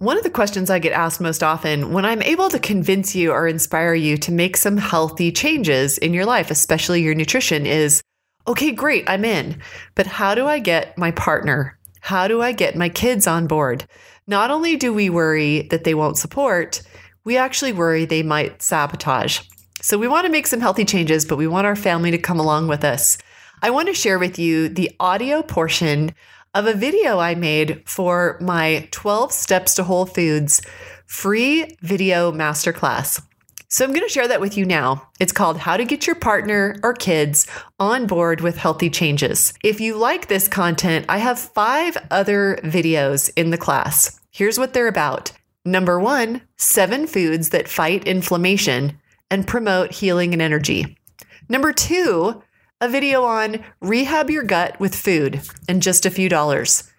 One of the questions I get asked most often when I'm able to convince you or inspire you to make some healthy changes in your life, especially your nutrition, is okay, great, I'm in. But how do I get my partner? How do I get my kids on board? Not only do we worry that they won't support, we actually worry they might sabotage. So we want to make some healthy changes, but we want our family to come along with us. I want to share with you the audio portion of a video I made for my 12 Steps to Whole Foods free video masterclass. So I'm going to share that with you now. It's called How to Get Your Partner or Kids on Board with Healthy Changes. If you like this content, I have five other videos in the class. Here's what they're about. Number one, seven foods that fight inflammation and promote healing and energy. Number two, a video on rehab your gut with food and just a few dollars.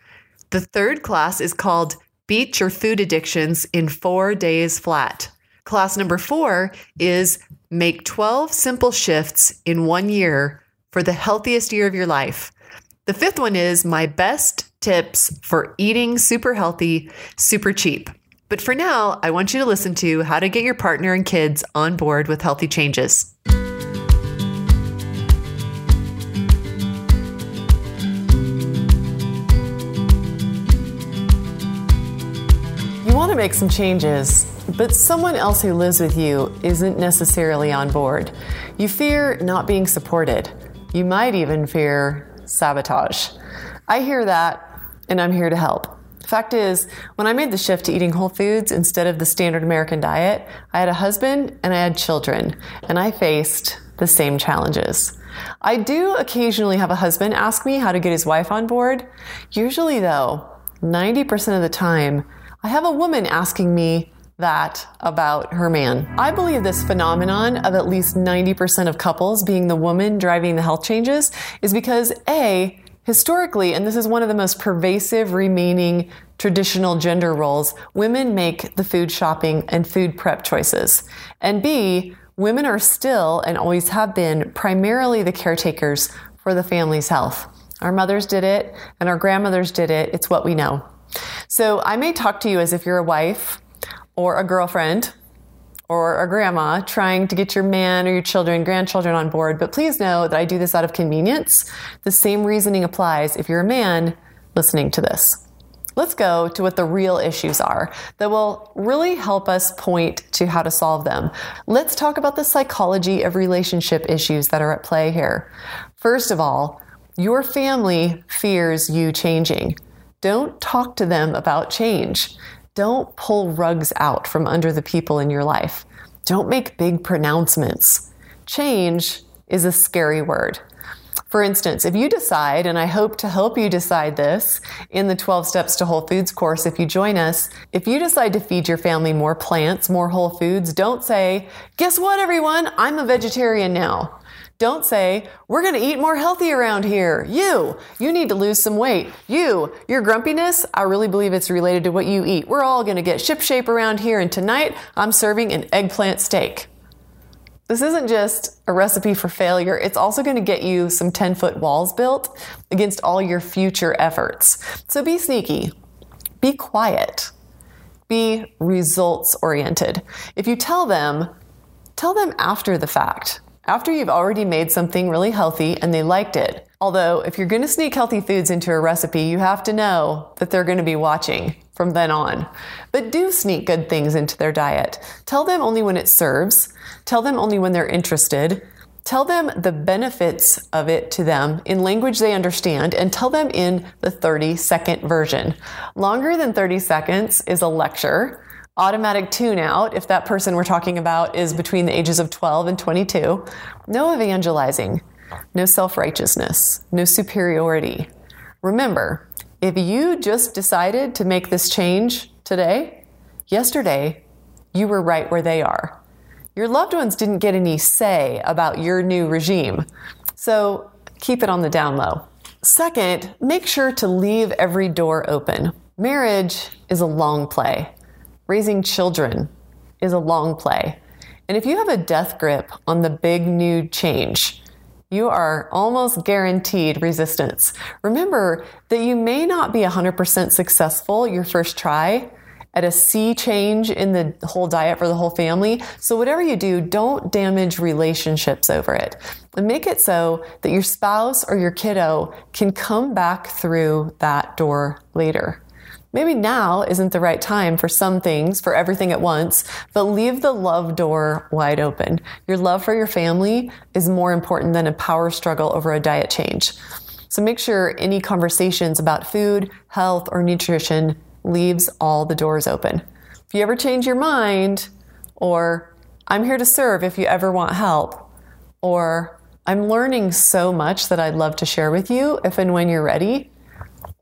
The third class is called Beat Your Food Addictions in Four Days Flat. Class number four is Make 12 Simple Shifts in One Year for the Healthiest Year of Your Life. The fifth one is My Best Tips for Eating Super Healthy, Super Cheap. But for now, I want you to listen to how to get your partner and kids on board with healthy changes. Want to make some changes, but someone else who lives with you isn't necessarily on board. You fear not being supported. You might even fear sabotage. I hear that, and I'm here to help. Fact is, when I made the shift to eating whole foods instead of the standard American diet, I had a husband and I had children, and I faced the same challenges. I do occasionally have a husband ask me how to get his wife on board. Usually, though, 90% of the time, I have a woman asking me that about her man. I believe this phenomenon of at least 90% of couples being the woman driving the health changes is because A, historically, and this is one of the most pervasive remaining traditional gender roles, women make the food shopping and food prep choices. And B, women are still and always have been primarily the caretakers for the family's health. Our mothers did it and our grandmothers did it. It's what we know. So I may talk to you as if you're a wife or a girlfriend or a grandma trying to get your man or your children, grandchildren on board, but please know that I do this out of convenience. The same reasoning applies if you're a man listening to this. Let's go to what the real issues are that will really help us point to how to solve them. Let's talk about the psychology of relationship issues that are at play here. First of all, your family fears you changing. Don't talk to them about change. Don't pull rugs out from under the people in your life. Don't make big pronouncements. Change is a scary word. For instance, if you decide, and I hope to help you decide this in the 12 Steps to Whole Foods course if you join us, if you decide to feed your family more plants, more whole foods, don't say, guess what, everyone? I'm a vegetarian now. Don't say, we're going to eat more healthy around here. You, you need to lose some weight. You, your grumpiness, I really believe it's related to what you eat. We're all going to get shipshape around here, and tonight I'm serving an eggplant steak. This isn't just a recipe for failure, it's also going to get you some 10 foot walls built against all your future efforts. So be sneaky, be quiet, be results oriented. If you tell them, tell them after the fact after you've already made something really healthy and they liked it. Although, if you're going to sneak healthy foods into a recipe, you have to know that they're going to be watching from then on. But do sneak good things into their diet. Tell them only when it serves. Tell them only when they're interested. Tell them the benefits of it to them in language they understand and tell them in the 30 second version. Longer than 30 seconds is a lecture automatic tune out, if that person we're talking about is between the ages of 12 and 22, no evangelizing, no self righteousness, no superiority. Remember, if you just decided to make this change today, yesterday, you were right where they are. Your loved ones didn't get any say about your new regime. So keep it on the down low. Second, make sure to leave every door open. Marriage is a long play. Raising children is a long play. And if you have a death grip on the big new change, you are almost guaranteed resistance. Remember that you may not be 100% successful your first try at a sea change in the whole diet for the whole family. So, whatever you do, don't damage relationships over it. And make it so that your spouse or your kiddo can come back through that door later. Maybe now isn't the right time for some things, for everything at once, but leave the love door wide open. Your love for your family is more important than a power struggle over a diet change. So make sure any conversations about food, health, or nutrition leaves all the doors open. If you ever change your mind, or I'm here to serve if you ever want help, or I'm learning so much that I'd love to share with you if and when you're ready,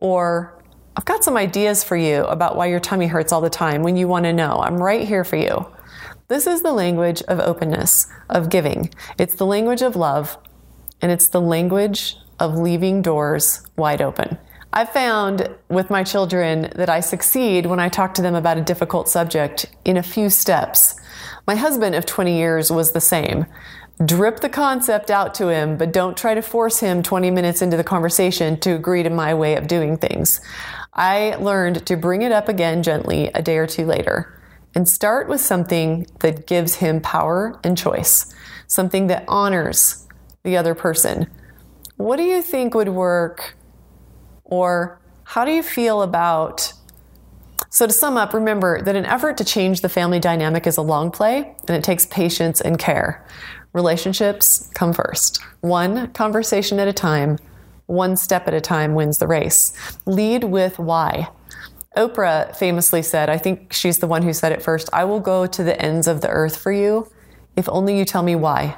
or I've got some ideas for you about why your tummy hurts all the time when you want to know. I'm right here for you. This is the language of openness, of giving. It's the language of love, and it's the language of leaving doors wide open. I've found with my children that I succeed when I talk to them about a difficult subject in a few steps. My husband of 20 years was the same. Drip the concept out to him, but don't try to force him 20 minutes into the conversation to agree to my way of doing things. I learned to bring it up again gently a day or two later and start with something that gives him power and choice, something that honors the other person. What do you think would work? Or how do you feel about? So, to sum up, remember that an effort to change the family dynamic is a long play and it takes patience and care. Relationships come first, one conversation at a time one step at a time wins the race. Lead with why. Oprah famously said, I think she's the one who said it first, I will go to the ends of the earth for you if only you tell me why.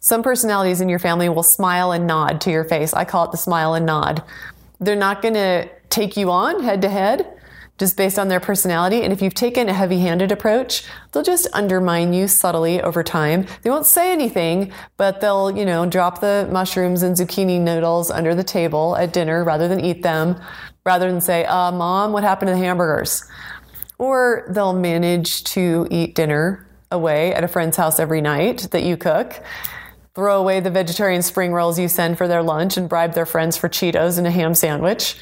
Some personalities in your family will smile and nod to your face. I call it the smile and nod. They're not going to take you on head to head just based on their personality. And if you've taken a heavy handed approach, they'll just undermine you subtly over time. They won't say anything, but they'll, you know, drop the mushrooms and zucchini noodles under the table at dinner rather than eat them, rather than say, uh, mom, what happened to the hamburgers? Or they'll manage to eat dinner away at a friend's house every night that you cook throw away the vegetarian spring rolls you send for their lunch and bribe their friends for Cheetos and a ham sandwich.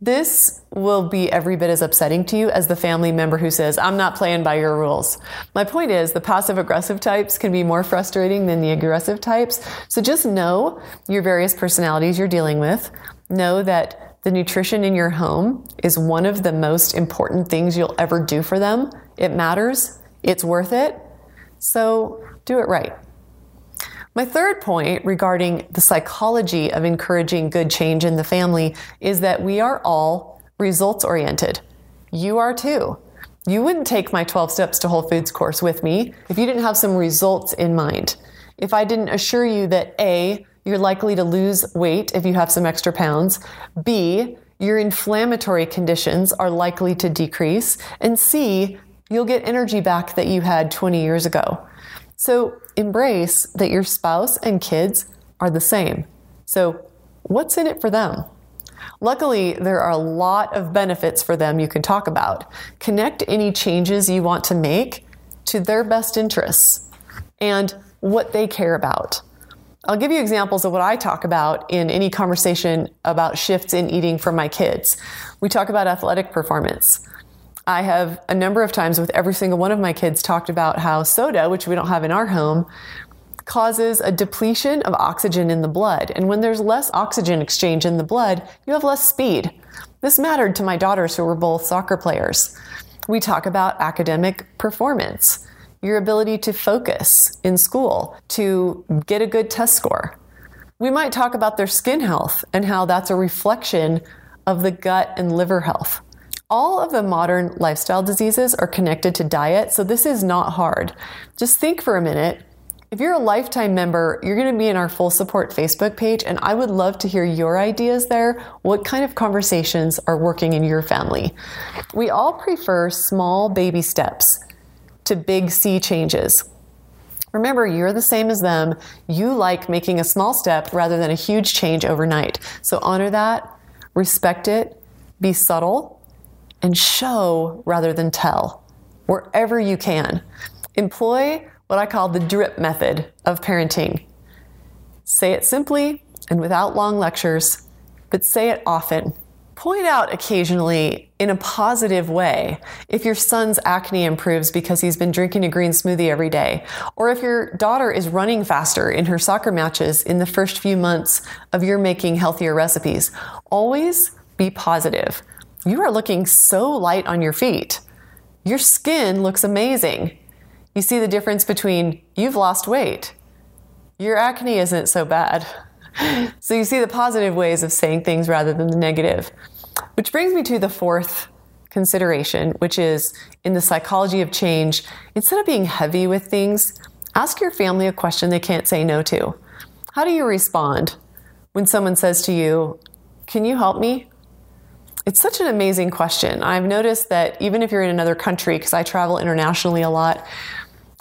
This will be every bit as upsetting to you as the family member who says, I'm not playing by your rules. My point is, the passive aggressive types can be more frustrating than the aggressive types. So just know your various personalities you're dealing with. Know that the nutrition in your home is one of the most important things you'll ever do for them. It matters, it's worth it. So do it right. My third point regarding the psychology of encouraging good change in the family is that we are all results oriented. You are too. You wouldn't take my 12 steps to Whole Foods course with me if you didn't have some results in mind. If I didn't assure you that A, you're likely to lose weight if you have some extra pounds, B, your inflammatory conditions are likely to decrease, and C, you'll get energy back that you had 20 years ago. So embrace that your spouse and kids are the same. So, what's in it for them? Luckily, there are a lot of benefits for them you can talk about. Connect any changes you want to make to their best interests and what they care about. I'll give you examples of what I talk about in any conversation about shifts in eating for my kids. We talk about athletic performance. I have a number of times with every single one of my kids talked about how soda, which we don't have in our home, causes a depletion of oxygen in the blood. And when there's less oxygen exchange in the blood, you have less speed. This mattered to my daughters who were both soccer players. We talk about academic performance, your ability to focus in school, to get a good test score. We might talk about their skin health and how that's a reflection of the gut and liver health. All of the modern lifestyle diseases are connected to diet, so this is not hard. Just think for a minute. If you're a lifetime member, you're going to be in our full support Facebook page, and I would love to hear your ideas there. What kind of conversations are working in your family? We all prefer small baby steps to big sea changes. Remember, you're the same as them. You like making a small step rather than a huge change overnight. So honor that, respect it, be subtle, and show rather than tell wherever you can. Employ what I call the drip method of parenting. Say it simply and without long lectures, but say it often. Point out occasionally in a positive way if your son's acne improves because he's been drinking a green smoothie every day, or if your daughter is running faster in her soccer matches in the first few months of your making healthier recipes. Always be positive. You are looking so light on your feet. Your skin looks amazing. You see the difference between you've lost weight, your acne isn't so bad. So you see the positive ways of saying things rather than the negative. Which brings me to the fourth consideration, which is in the psychology of change, instead of being heavy with things, ask your family a question they can't say no to. How do you respond when someone says to you, Can you help me? It's such an amazing question. I've noticed that even if you're in another country, because I travel internationally a lot,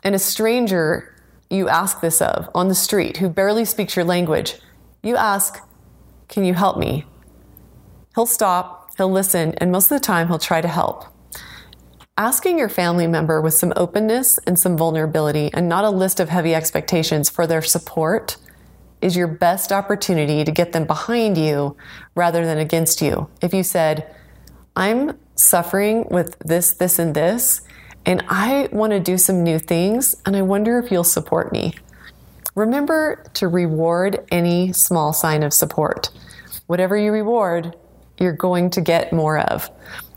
and a stranger you ask this of on the street who barely speaks your language, you ask, Can you help me? He'll stop, he'll listen, and most of the time he'll try to help. Asking your family member with some openness and some vulnerability and not a list of heavy expectations for their support is your best opportunity to get them behind you rather than against you. If you said, I'm suffering with this, this, and this, and I want to do some new things, and I wonder if you'll support me. Remember to reward any small sign of support. Whatever you reward, you're going to get more of.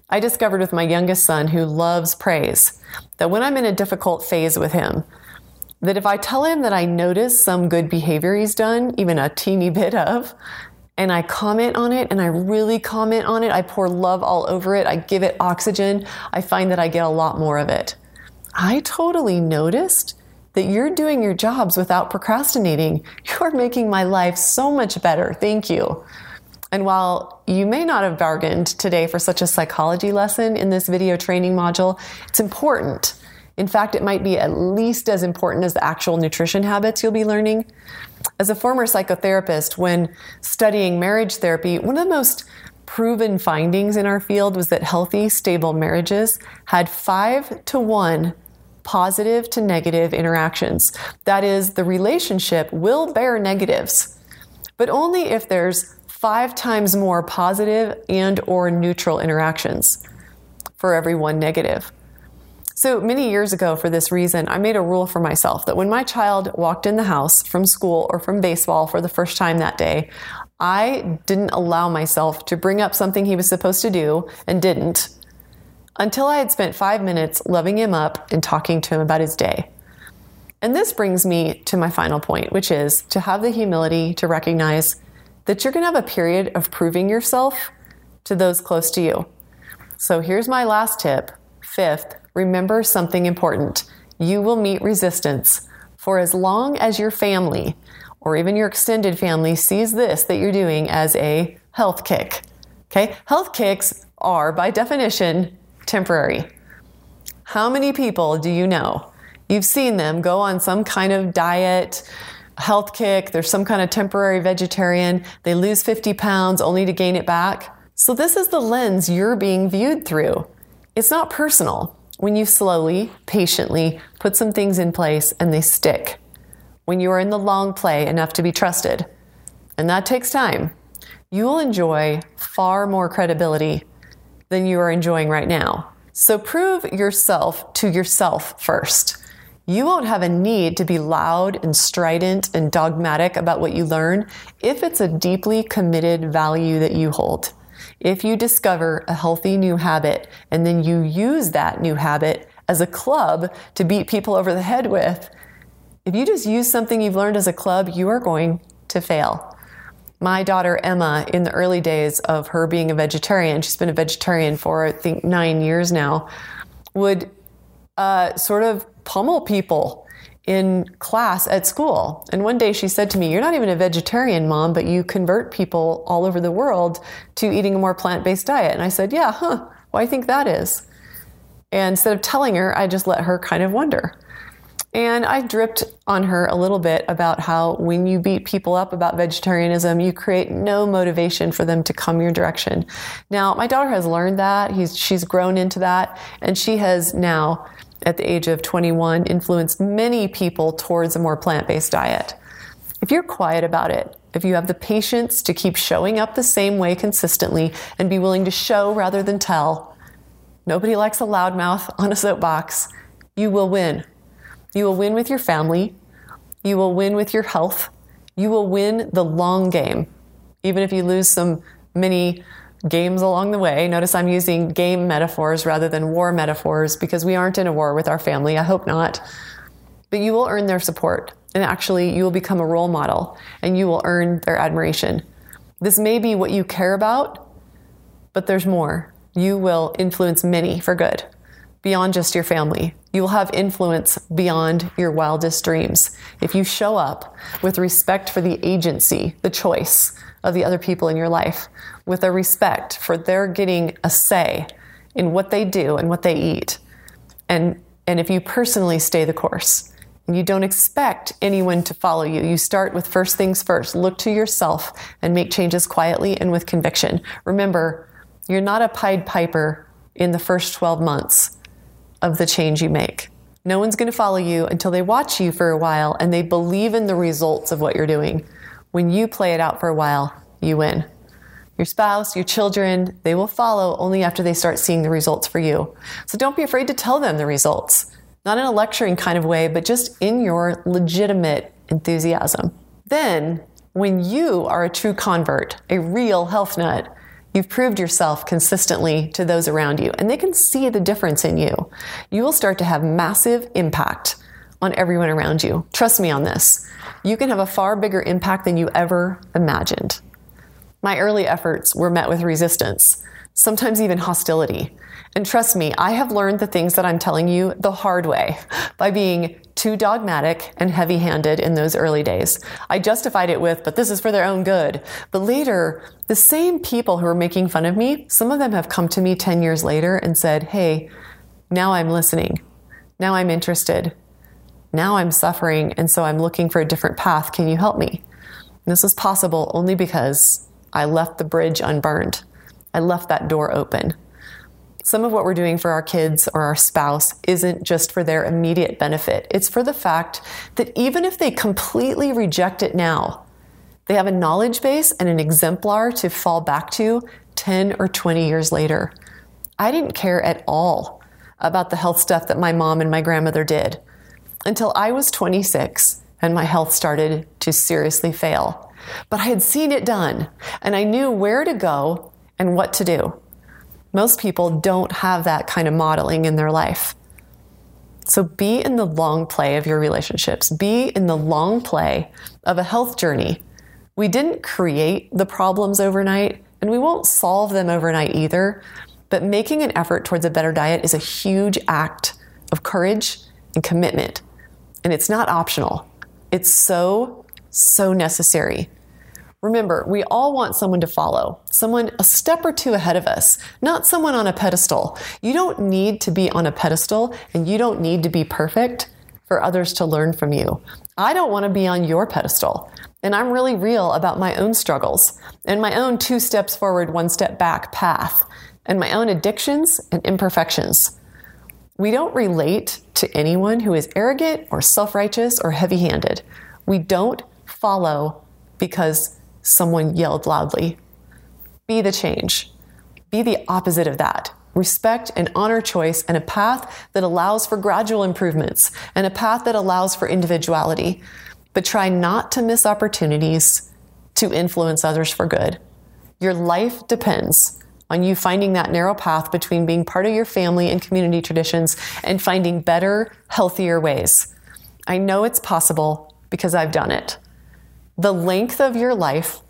I discovered with my youngest son, who loves praise, that when I'm in a difficult phase with him, that if I tell him that I notice some good behavior he's done, even a teeny bit of, and I comment on it and I really comment on it, I pour love all over it, I give it oxygen, I find that I get a lot more of it. I totally noticed that you're doing your jobs without procrastinating. You're making my life so much better. Thank you. And while you may not have bargained today for such a psychology lesson in this video training module, it's important in fact, it might be at least as important as the actual nutrition habits you'll be learning. As a former psychotherapist, when studying marriage therapy, one of the most proven findings in our field was that healthy, stable marriages had five to one positive to negative interactions. That is, the relationship will bear negatives, but only if there's five times more positive and or neutral interactions for every one negative. So many years ago, for this reason, I made a rule for myself that when my child walked in the house from school or from baseball for the first time that day, I didn't allow myself to bring up something he was supposed to do and didn't until I had spent five minutes loving him up and talking to him about his day. And this brings me to my final point, which is to have the humility to recognize that you're going to have a period of proving yourself to those close to you. So here's my last tip. Fifth, remember something important. You will meet resistance. For as long as your family or even your extended family sees this that you're doing as a health kick. Okay? Health kicks are, by definition, temporary. How many people do you know? You've seen them go on some kind of diet, health kick, there's some kind of temporary vegetarian, they lose 50 pounds only to gain it back. So, this is the lens you're being viewed through. It's not personal when you slowly, patiently put some things in place and they stick. When you are in the long play enough to be trusted, and that takes time, you will enjoy far more credibility than you are enjoying right now. So prove yourself to yourself first. You won't have a need to be loud and strident and dogmatic about what you learn if it's a deeply committed value that you hold. If you discover a healthy new habit and then you use that new habit as a club to beat people over the head with, if you just use something you've learned as a club, you are going to fail. My daughter Emma, in the early days of her being a vegetarian, she's been a vegetarian for I think nine years now, would uh, sort of pummel people in class at school. And one day she said to me, You're not even a vegetarian, mom, but you convert people all over the world to eating a more plant based diet. And I said, Yeah, huh, do you think that is? And instead of telling her, I just let her kind of wonder. And I dripped on her a little bit about how when you beat people up about vegetarianism, you create no motivation for them to come your direction. Now, my daughter has learned that. He's, she's grown into that. And she has now, at the age of 21, influenced many people towards a more plant based diet. If you're quiet about it, if you have the patience to keep showing up the same way consistently and be willing to show rather than tell, nobody likes a loudmouth on a soapbox, you will win. You will win with your family. You will win with your health. You will win the long game, even if you lose some many games along the way. Notice I'm using game metaphors rather than war metaphors because we aren't in a war with our family. I hope not. But you will earn their support. And actually, you will become a role model and you will earn their admiration. This may be what you care about, but there's more. You will influence many for good beyond just your family. You will have influence beyond your wildest dreams. If you show up with respect for the agency, the choice of the other people in your life, with a respect for their getting a say in what they do and what they eat, and, and if you personally stay the course, and you don't expect anyone to follow you. You start with first things first. Look to yourself and make changes quietly and with conviction. Remember, you're not a Pied Piper in the first 12 months of the change you make. No one's going to follow you until they watch you for a while and they believe in the results of what you're doing. When you play it out for a while, you win. Your spouse, your children, they will follow only after they start seeing the results for you. So don't be afraid to tell them the results. Not in a lecturing kind of way, but just in your legitimate enthusiasm. Then, when you are a true convert, a real health nut, You've proved yourself consistently to those around you, and they can see the difference in you. You will start to have massive impact on everyone around you. Trust me on this. You can have a far bigger impact than you ever imagined. My early efforts were met with resistance, sometimes even hostility. And trust me, I have learned the things that I'm telling you the hard way by being too dogmatic and heavy handed in those early days. I justified it with, but this is for their own good. But later, the same people who were making fun of me, some of them have come to me 10 years later and said, Hey, now I'm listening. Now I'm interested. Now I'm suffering, and so I'm looking for a different path. Can you help me? And this was possible only because I left the bridge unburned. I left that door open some of what we're doing for our kids or our spouse isn't just for their immediate benefit. It's for the fact that even if they completely reject it now, they have a knowledge base and an exemplar to fall back to 10 or 20 years later. I didn't care at all about the health stuff that my mom and my grandmother did until I was 26 and my health started to seriously fail. But I had seen it done and I knew where to go and what to do. Most people don't have that kind of modeling in their life. So be in the long play of your relationships. Be in the long play of a health journey. We didn't create the problems overnight, and we won't solve them overnight either. But making an effort towards a better diet is a huge act of courage and commitment. And it's not optional. It's so, so necessary. Remember, we all want someone to follow, someone a step or two ahead of us, not someone on a pedestal. You don't need to be on a pedestal and you don't need to be perfect for others to learn from you. I don't want to be on your pedestal. And I'm really real about my own struggles and my own two steps forward, one step back path and my own addictions and imperfections. We don't relate to anyone who is arrogant or self righteous or heavy handed. We don't follow because someone yelled loudly. Be the change. Be the opposite of that. Respect and honor choice and a path that allows for gradual improvements and a path that allows for individuality. But try not to miss opportunities to influence others for good. Your life depends on you finding that narrow path between being part of your family and community traditions and finding better, healthier ways. I know it's possible because I've done it. The length of your life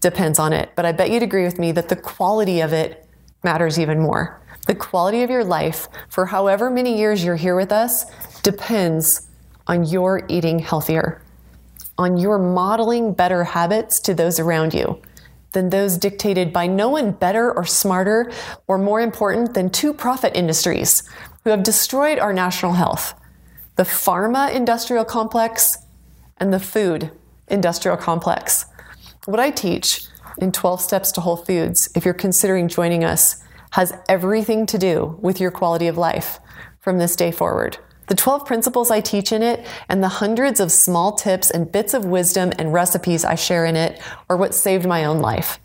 depends on it, but I bet you'd agree with me that the quality of it matters even more. The quality of your life for however many years you're here with us depends on your eating healthier, on your modeling better habits to those around you than those dictated by no one better or smarter or more important than two profit industries who have destroyed our national health the pharma industrial complex and the food industrial complex. What I teach in 12 Steps to Whole Foods, if you're considering joining us, has everything to do with your quality of life from this day forward. The 12 principles I teach in it and the hundreds of small tips and bits of wisdom and recipes I share in it are what saved my own life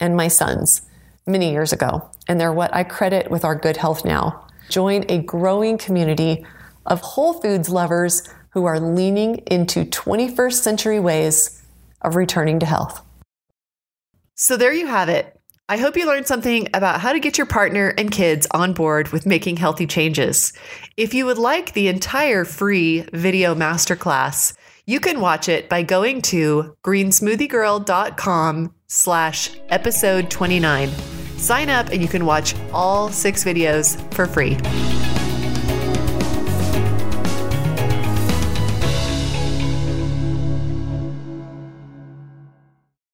and my son's many years ago. And they're what I credit with our good health now. Join a growing community of Whole Foods lovers who are leaning into 21st century ways of returning to health. So there you have it. I hope you learned something about how to get your partner and kids on board with making healthy changes. If you would like the entire free video masterclass, you can watch it by going to greensmoothiegirl.com slash episode 29. Sign up and you can watch all six videos for free.